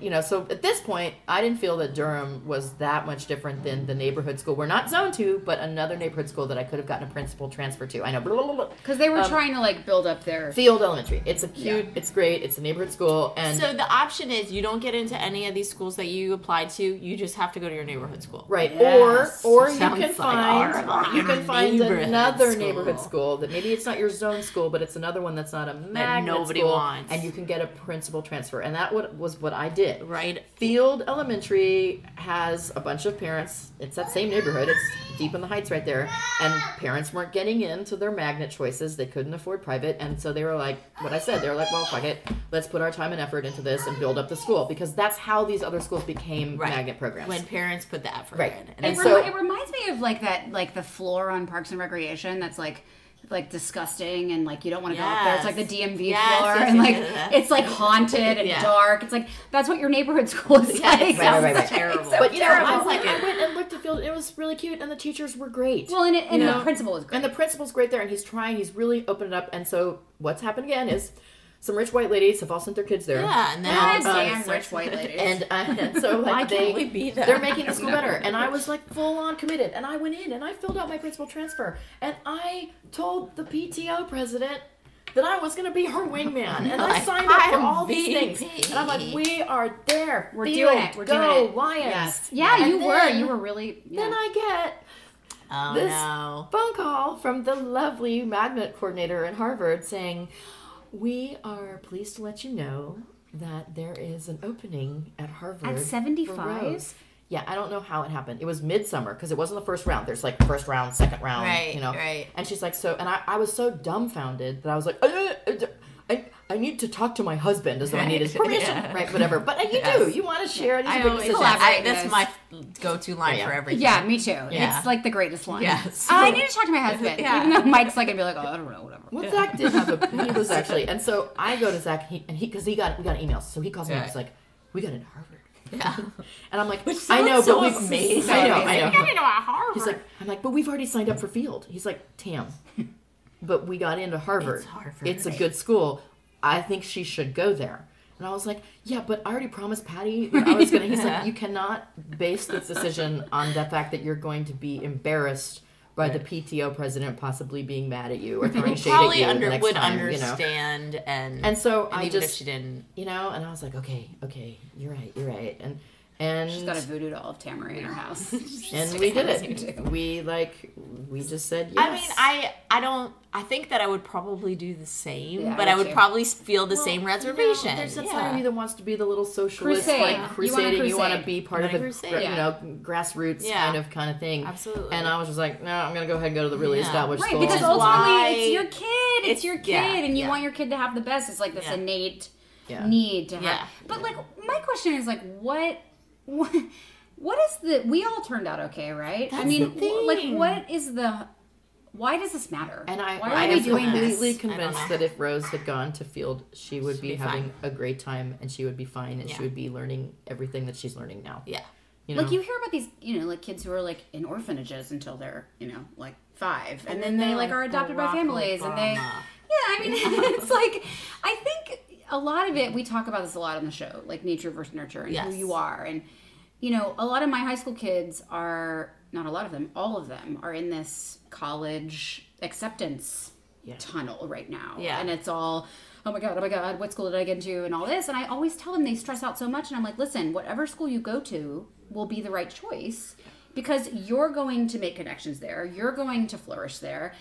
you know, so at this point, I didn't feel that Durham was that much different than the neighborhood school. We're not zoned to, but another neighborhood school that I could have gotten a principal transfer to. I know. Because they were Um, trying to like build up their. Field Elementary. It's a cute. It's great. It's a neighborhood school, and So the option is you don't get into any of these schools that you applied to. You just have to go to your neighborhood school. Right, Yes. or or you can like find our you can find another school. neighborhood school that maybe it's not your zone school, but it's another one that's not a magnet nobody school, wants. and you can get a principal transfer. And that what was what I did. Right. Field Elementary has a bunch of parents. It's that same neighborhood. It's deep in the heights right there. And parents weren't getting into their magnet choices. They couldn't afford private. And so they were like, what I said, they were like, well, fuck it. Let's put our time and effort into this and build up the school. Because that's how these other schools became Right. magnet programs. When parents put the effort Right. in. And It, it's- so- remi- it reminds me of like that, like the floor on Parks and Recreation. That's like, like disgusting and like you don't want to go up there. It's like the DMV Yes, floor yes, and like yes, yes. it's like haunted and Yeah. dark. It's like that's what your neighborhood school is Yeah, like. it sounds right, right. terrible. So but you know. I, Sounds like I went and looked at Field. It was really cute, and the teachers were great. well, and, it, and You the know, principal was great. And the principal's great there, and he's trying. He's really opened it up. And so what's happened again is some rich white ladies have all sent their kids there. Yeah, and then um, damn rich white ladies. And, uh, and so Why like can't we they be that? they're making the school better. And I was like full on committed. And I went in and I filled out my principal transfer. And I told the PTO president that I was going to be her wingman. And I signed up for I'm all these things. And I'm like, we are there. We're Field, doing it. We're go, doing it. Lions. Yes. Yeah, And you were. You were really. Yeah. Then I get Oh this no. phone call from the lovely magnet coordinator at Harvard saying, We are pleased to let you know that there is an opening at Harvard. At for 75? Rose." Yeah, I don't know how it happened. It was midsummer because it wasn't the first round. There's like first round, second round, Right, you know. right. And she's like, so, and I, I was so dumbfounded that I was like, uh, uh, uh, I, I need to talk to my husband as though I need his Right, permission, yeah. right? Whatever. But uh, you Yes. do. You want to share these I big know. decisions. collaborate, that's my go-to line Yeah. for everything. Yeah, me too. Yeah. It's like the greatest line. Yes. Uh, I need to talk to my husband. Yeah. Even though Mike's like, gonna be like, oh, I don't know, whatever. Well, Zach did have a. He was actually, and so I go to Zach, he, and he because he got we got emails, so he calls me. and He's like, "We got into Harvard," Yeah. and I'm like, "I know, so but we've amazing. I know, amazing. I know. You gotta know Harvard. He's like, I'm like, but we've already signed up for Field. He's like, Tam, but we got into Harvard. It's Harvard. It's a good school. I think she should go there. And I was like, yeah, but I already promised Patty that I was gonna. He's like, you cannot base this decision on the fact that you're going to be embarrassed by the PTO president possibly being mad at you or mhm. throwing shade at you the under, next would time, you know. understand and And so and I even just, if she didn't you know, and I was like, okay, okay, you're right, you're right, and and She's got a voodoo doll of Tamarie in her house. and we did it. We like we just said yes. I mean, I I don't. I think that I would probably do the same, Yeah, but I would too. probably feel the Well, same you know, reservation. there's that yeah. side of you that wants to be the little socialist, Crusade. like You wanna crusading. You want to be part of Wanna a crusade. Yeah. you know grassroots Yeah. kind of kind of thing. Absolutely. And I was just like, no, I'm gonna go ahead and go to the really Yeah. established Right, school. because is ultimately why- it's your kid. It's, It's- your kid, yeah, and you yeah. want your kid to have the best. It's like this Yeah. innate Yeah. need to have. Yeah. But like, my question is like, what, what, what is the? We all turned out okay, right? I mean, the wh- like, what is the? Why does this matter? And I, why i we am doing completely I convinced that if Rose had gone to field, she would She'd be, be having fine. a great time and she would be fine and Yeah. she would be learning everything that she's learning now. yeah. You know? Like you hear about these, you know, like kids who are like in orphanages until they're, you know, like five, and, then, they they're like are adopted by families, and they, yeah, I mean, it's like I think a lot of it. We talk about this a lot on the show, like nature versus nurture, and who you are, and you know, a lot of my high school kids are not a lot of them, all of them are in this college acceptance Yeah. tunnel right now, Yeah. and it's all. Oh my god! Oh my god! What school did I get into? And all this, and I always tell them they stress out so much, and I'm like, listen, whatever school you go to will be the right choice, because you're going to make connections there. You're going to flourish there.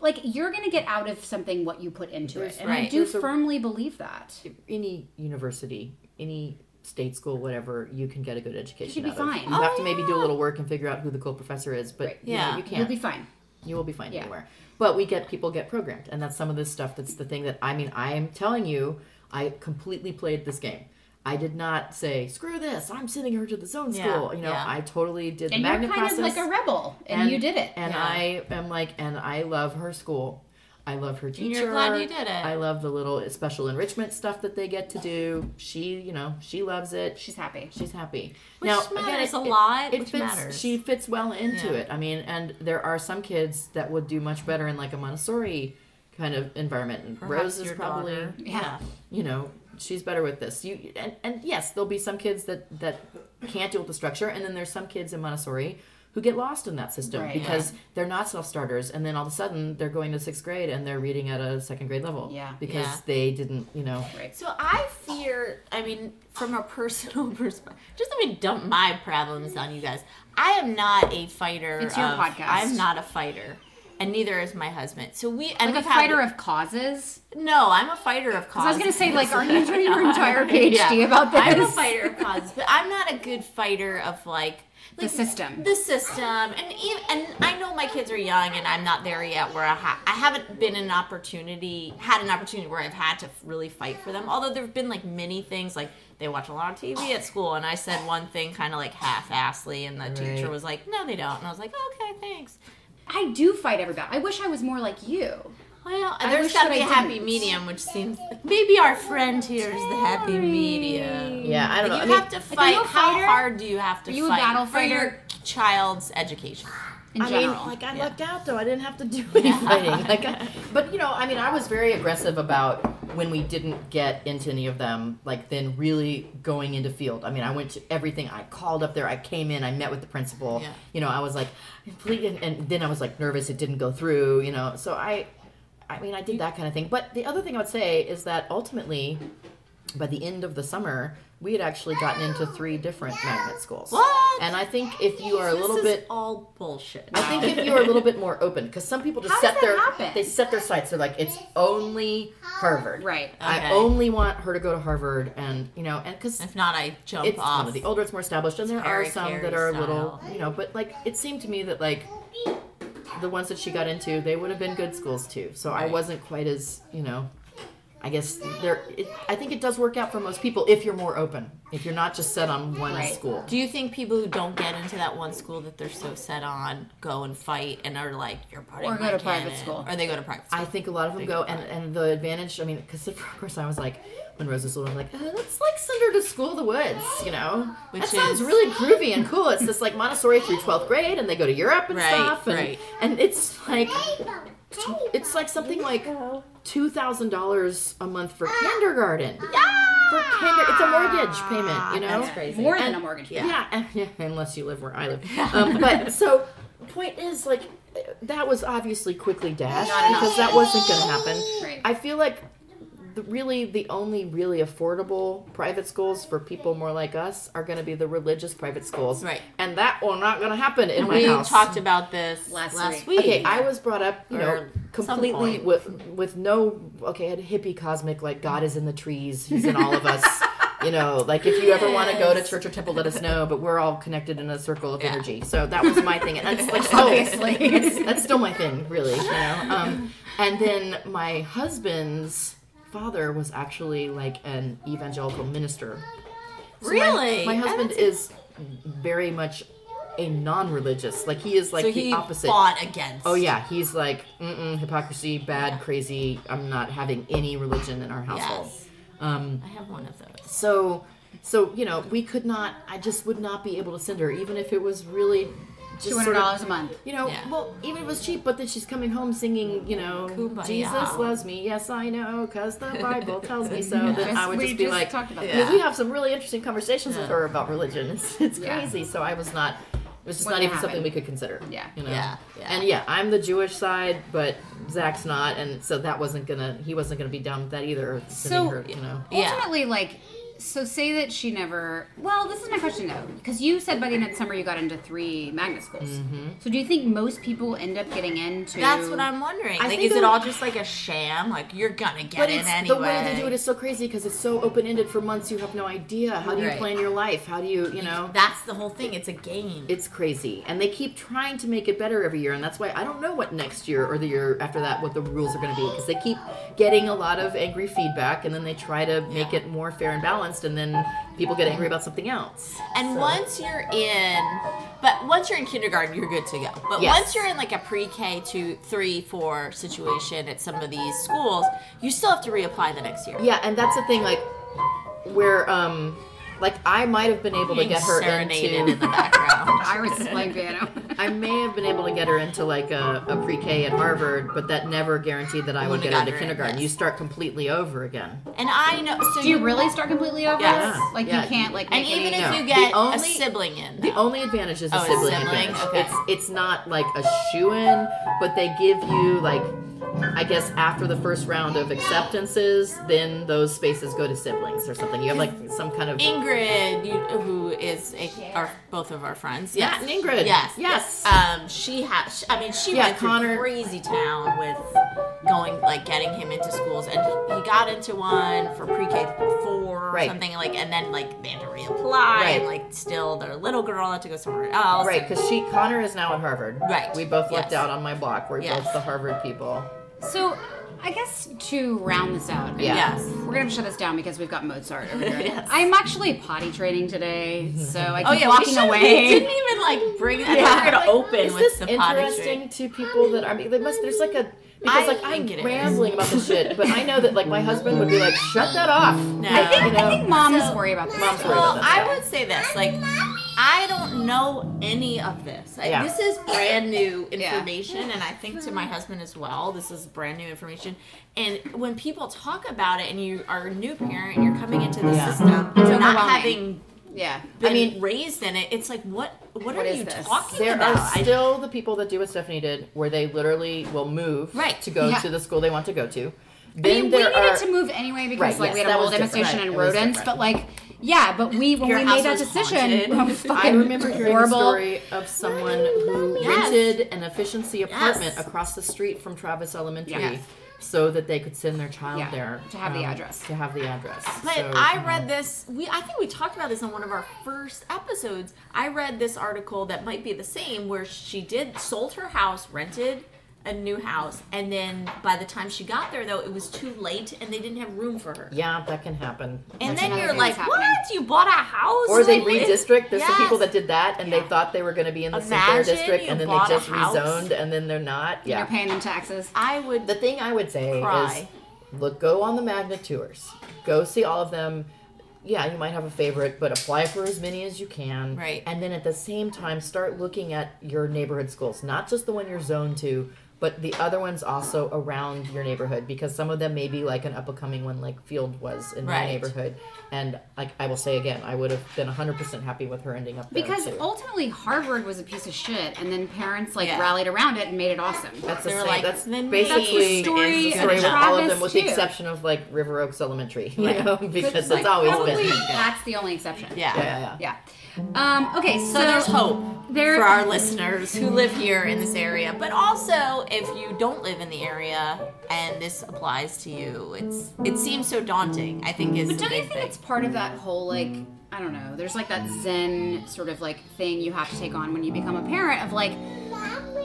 Like you're going to get out of something what you put into There's- it, and I do there's a- firmly believe that. any university, any state school, whatever, you can get a good education. You should be out of. fine. You Oh, have to oh, maybe do a little work and figure out who the cool professor is, but Right. you know, Yeah. you You'll can't. be fine. you will be fine Yeah. anywhere. But we get people get programmed, and that's some of this stuff. That's the thing that I mean. I am telling you, I completely played this game. I did not say screw this. I'm sending her to the zone Yeah, school. You know, yeah. I totally did And the you're kind process. of like a rebel, and, you did it. And Yeah. I am like, and I love her school. I love her teacher. you're glad you did it. I love the little special enrichment stuff that they get to do. She, you know, she loves it. She's happy. She's happy. Which now, matters again, a lot, It, which fits. matters. She fits well into Yeah. it. I mean, and there are some kids that would do much better in like a Montessori kind of environment. And Perhaps Rose is probably, daughter. Yeah. you know, she's better with this. You and, and yes, there'll be some kids that that can't deal with the structure, and then there's some kids in Montessori who get lost in that system Right. because they're not self starters, and then all of a sudden they're going to sixth grade and they're reading at a second grade level. Yeah. because Yeah. they didn't, you know. Right. So I fear, I mean, from a personal perspective, just let me dump my problems on you guys. I am not a fighter. It's your of- podcast. I'm not a fighter and neither is my husband. So we and Like a we've had- fighter of causes. No, I'm a fighter of causes. I was gonna say, like, are you doing your entire PhD Yeah. about this? I'm a fighter of causes, but I'm not a good fighter of like The system. the system, and even, and I know my kids are young, and I'm not there yet where I, ha- I haven't been an opportunity had an opportunity where I've had to really fight for them. Although there've been like many things like they watch a lot of TV at school, and I said one thing kind of like half-assly, and the teacher was like, "No, they don't," and I was like, "Okay, thanks." I do fight every battle. I wish I was more like you. Well, I there's wish got to be a happy didn't. medium, which seems maybe our friend here is the happy medium. Yeah, I don't know. You I mean, have to fight. you a How fighter? hard do you have to Are you fight battle for your child's education? In I general. mean, like I lucked out though. I didn't have to do any fighting. Like, I, but you know, I mean, I was very aggressive about when we didn't get into any of them. Like then really going into field. I mean, I went to everything. I called up there. I came in. I met with the principal. Yeah. You know, I was like, please, and, and then I was like nervous. It didn't go through. You know, so I, I mean, I did that kind of thing. But the other thing I would say is that ultimately, by the end of the summer, we had actually gotten into three different magnet schools. What? And I think if you are a This little is bit all bullshit. I think if you're a little bit more open, because some people just How set their happen? they set their sights. They're like, it's only Harvard. right. Okay. I only want her to go to Harvard, and you know, and because if not, I jump it's off. you know, the older it's more established, and there are some Carey that are a little, style. you know, but like it seemed to me that like the ones that she got into, they would have been good schools too. So I wasn't quite as you know. I guess there. It, I think it does work out for most people if you're more open. If you're not just set on one Right. school. Do you think people who don't get into that one school that they're so set on go and fight and are like, "You're putting Or go to kid private school. or they go to private school? I think a lot of them go, and, and the advantage, I mean, because of course I was like, when Rose was little, I was like, uh, let's like send her to school of the woods, you know? Which that sounds is- really groovy and cool. It's this like Montessori through 12th grade, and they go to Europe and Right, stuff. And, right. and it's like, it's like something like $2,000 a month for kindergarten. Yeah. For kinder, it's a mortgage payment, you know? That's crazy. More than And- a mortgage. yeah. Yeah, yeah, unless you live where I live. Um, but so, point is, like, that was obviously quickly dashed Not enough. because that wasn't going to happen. Right. I feel like the, really the only really affordable private schools for people more like us are going to be the religious private schools. Right. And that will not going to happen in my we house. talked about this Last last, week. week. Okay, I was brought up, you know, Or some completely with with no okay, I had hippie cosmic like God is in the trees, He's in all of us. You know, like if you ever want to go to church or temple, let us know. But we're all connected in a circle of Yeah. energy. So that was my thing, and that's like still, Obviously. that's, that's still my thing, really. You know. Um, and then my husband's father was actually like an evangelical minister. So Really? my, husband That's- is very much a non-religious. Like he is like so the he opposite. fought against. Oh yeah, he's like mm-mm, hypocrisy, bad, crazy. I'm not having any religion in our household. Yes. Um, I have one of those. so, so you know, we could not. I just would not be able to send her, even if it was really Two hundred sort of- dollars a month. You know, Yeah. well, even if it was cheap, but then she's coming home singing, you know, Kumbaya. Jesus loves me. Yes, I know, because the Bible tells me so. Then I would We just be just like, talked about I mean, we have some really interesting conversations with her about religion. It's, it's Yeah. crazy. So I was not. It was just Wouldn't not even happen. something we could consider. Yeah. You know? Yeah, yeah. And yeah, I'm the Jewish side, but Zach's not, and so that wasn't gonna. He wasn't gonna be down with that either. So- her, you know. Yeah. Ultimately, like, so say that she never. Well, this is my question though, because you said by the end of the summer you got into three magnet schools. Mm-hmm. So do you think most people end up getting into? That's what I'm wondering. I like, is it a- all just like a sham? Like you're gonna get But in it's anyway. the way they do it is so crazy because it's so open ended for months. You have no idea. How do you Right. plan your life? How do you, you know? That's the whole thing. It's a game. It's crazy, and they keep trying to make it better every year, and that's why I don't know what next year or the year after that what the rules are going to be because they keep getting a lot of angry feedback, and then they try to make it more fair and balanced, and then people get angry about something else. And So- once you're in, but once you're in kindergarten, you're good to go. But Yes. once you're in like a pre-K to three, four situation at some of these schools, you still have to reapply the next year. Yeah, and that's the thing, like where um like I might have been able to get her into in the background. Iris is playing piano. I may have been able to get her into like a, a pre-K at Harvard, but that never guaranteed that I would Wouldn't get have her into her in, kindergarten. yes. You start completely over again. and I know. So Do you really start completely over? Yes. Like Yeah. you can't like. And make even any- if No. you The get only- a sibling in, The only advantage is a Oh, a sibling, sibling? advantage. Okay. It's it's not like a shoe in, but they give you like I guess after the first round of acceptances, then those spaces go to siblings or something. You have like some kind of Ingrid, you, who is a, our both of our friends. Matt and Ingrid. Yes. Yes. Um, she has. I mean, she Yeah, went Connor- crazy town with going like getting him into schools, and he, he got into one for pre-K four or Right. something like, and then like they had to reapply, Right. and like still their little girl had to go somewhere else. Right, because she Connor is now at Harvard. Right. We both Yes. looked out on my block. We're Yes. both the Harvard people. So, I guess to round this out, Yeah. Yes. we're gonna shut this down because we've got Mozart over here. Yes. I'm actually potty training today, so I oh, keep Oh yeah, walking we, we away. didn't even like bring. I Yeah. we were Like, gonna open is with this the potty interesting train. to people that are? I mean, they must. There's like a because I like I'm think rambling about the shit, but I know that like my husband would be like, "Shut that off." No. I think, You know? I think moms So- worry about this. Moms too. worry Well, about that I would say this, like, I don't know any of this. Like, Yeah. This is brand new Yeah. information, and I think to my husband as well, this is brand new information. And when people talk about it, and you are a new parent, and you're coming into the Yeah. system, and not having Yeah. been I mean- raised in it, it's like, what? What, What are you this? talking There about? are I- still the people that do what Stephanie did, where they literally will move Right. to go Yeah. to the school they want to go to. I Then mean, we needed are to move anyway because Right, like yes, we had a mold infestation and rodents, but like, yeah, but we when Your we made that decision, I remember hearing horrible. the story of someone who Yes. rented an efficiency apartment Yes. across the street from Travis Elementary. So that they could send their child Yeah, there to have the um, address. To have the address. But So, I read this. We I think we talked about this on one of our first episodes. I read this article that might be the same, where she did sold her house, rented a new house, and then by the time she got there, though, it was too late, and they didn't have room for her. Yeah, that can happen. And That's then you're like, that's "What? You bought a house?" Or they Like, it- redistrict. There's some people that did that, and they thought they were going to be in the Sinclair Imagine district, and then they just rezoned, and then they're not. Yeah. You're paying them taxes. I would. The thing I would say Cry. is, look, go on the magnet tours. Go see all of them. Yeah, you might have a favorite, but apply for as many as you can. Right. And then at the same time, start looking at your neighborhood schools, not just the one you're zoned to, but the other ones also around your neighborhood, because some of them may be like an up and coming one, like Field was in my neighborhood. And like I will say again, I would have been 100% happy with her ending up there Because too. ultimately Harvard was a piece of shit, and then parents like Yeah. rallied around it and made it awesome. That's the They same. like, that's "The name basically is story the good story with all of them, Travis, with the exception of like River Oaks Elementary, you Right. know, because like, always been. that's the only exception. yeah. Yeah, yeah, yeah. Um, okay, so, So there's hope There- for our listeners who live here in this area. But also, if you don't live in the area and this applies to you, it's it seems so daunting. I think is But don't you think thing. it's part of that whole like I don't know? There's like that Zen sort of like thing you have to take on when you become a parent of like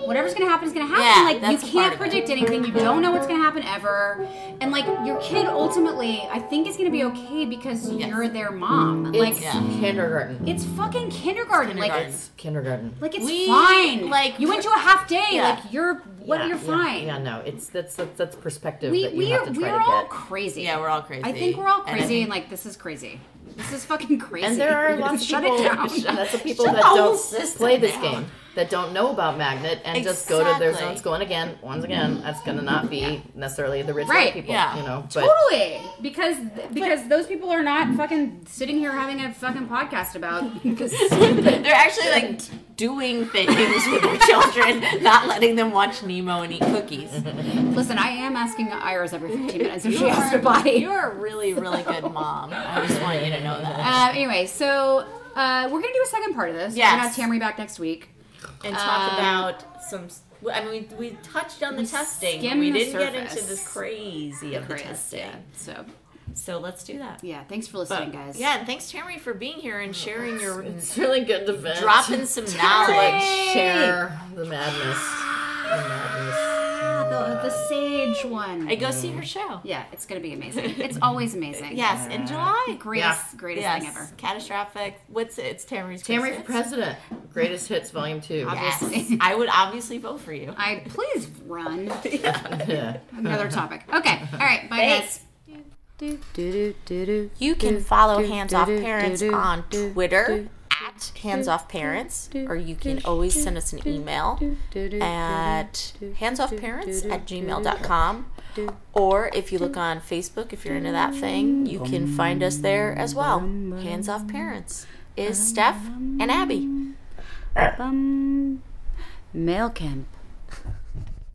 whatever's gonna happen is gonna happen. Yeah, like you that's a part can't of it. predict anything. You don't know what's gonna happen ever. And like your kid ultimately, I think is gonna be okay because Yes. you're their mom. It's like Yeah. kindergarten. it's fucking kindergarten. Like kindergarten. it's kindergarten. like it's We, fine. like, you went to a half day. Yeah. Like you're what yeah, you're fine. Yeah, no, it's that's that's, that's perspective We that you we have are to try we're to all get. crazy. Yeah, we're all crazy. I think we're all crazy and, think- like this is crazy. This is fucking crazy. And there are lots of Shut people. it down. That's the people Shut that the don't play this down. game, that don't know about magnet, and just go to their Exactly. zone school. And again, once again, that's going to not be necessarily the rich white people. yeah. You know, but Totally, because because those people are not fucking sitting here having a fucking podcast about this stupid. They're actually like doing things with their children, not letting them watch Nemo and eat cookies. Listen, I am asking Iris every 15 minutes if she has to are- buy. You're a really, really good mom. I just want you to know that. Uh, anyway, so uh, we're gonna do a second part of this. Yeah. We're gonna have Tammy back next week. And talk Um, about some. I mean, we, we touched on the We testing. skimmed We the didn't get into this crazy of the Great. testing. Yeah. So So let's do that. yeah, thanks for But, listening, guys. Yeah, and thanks, Tammy, for being here and sharing your. it's really good to vent. dropping some knowledge. like share the madness. The madness. The, the sage one. I go see her show. Yeah, it's gonna be amazing. It's always amazing. Yes, in July. Greatest, greatest yes. thing ever. Catastrophic. What's it? It's Tammy's. Tammy for president. Greatest hits, volume two. Yes, I would obviously vote for you. I please run. Yeah. Another topic. Okay. All right. Bye, Thanks. guys. You can follow Hands Off Parents on Twitter at Hands Off Parents, or you can always send us an email at handsoffparents at gmail.com. Or if you look on Facebook, if you're into that thing, you can find us there as well. Hands Off Parents is Steph and Abby. Mail camp.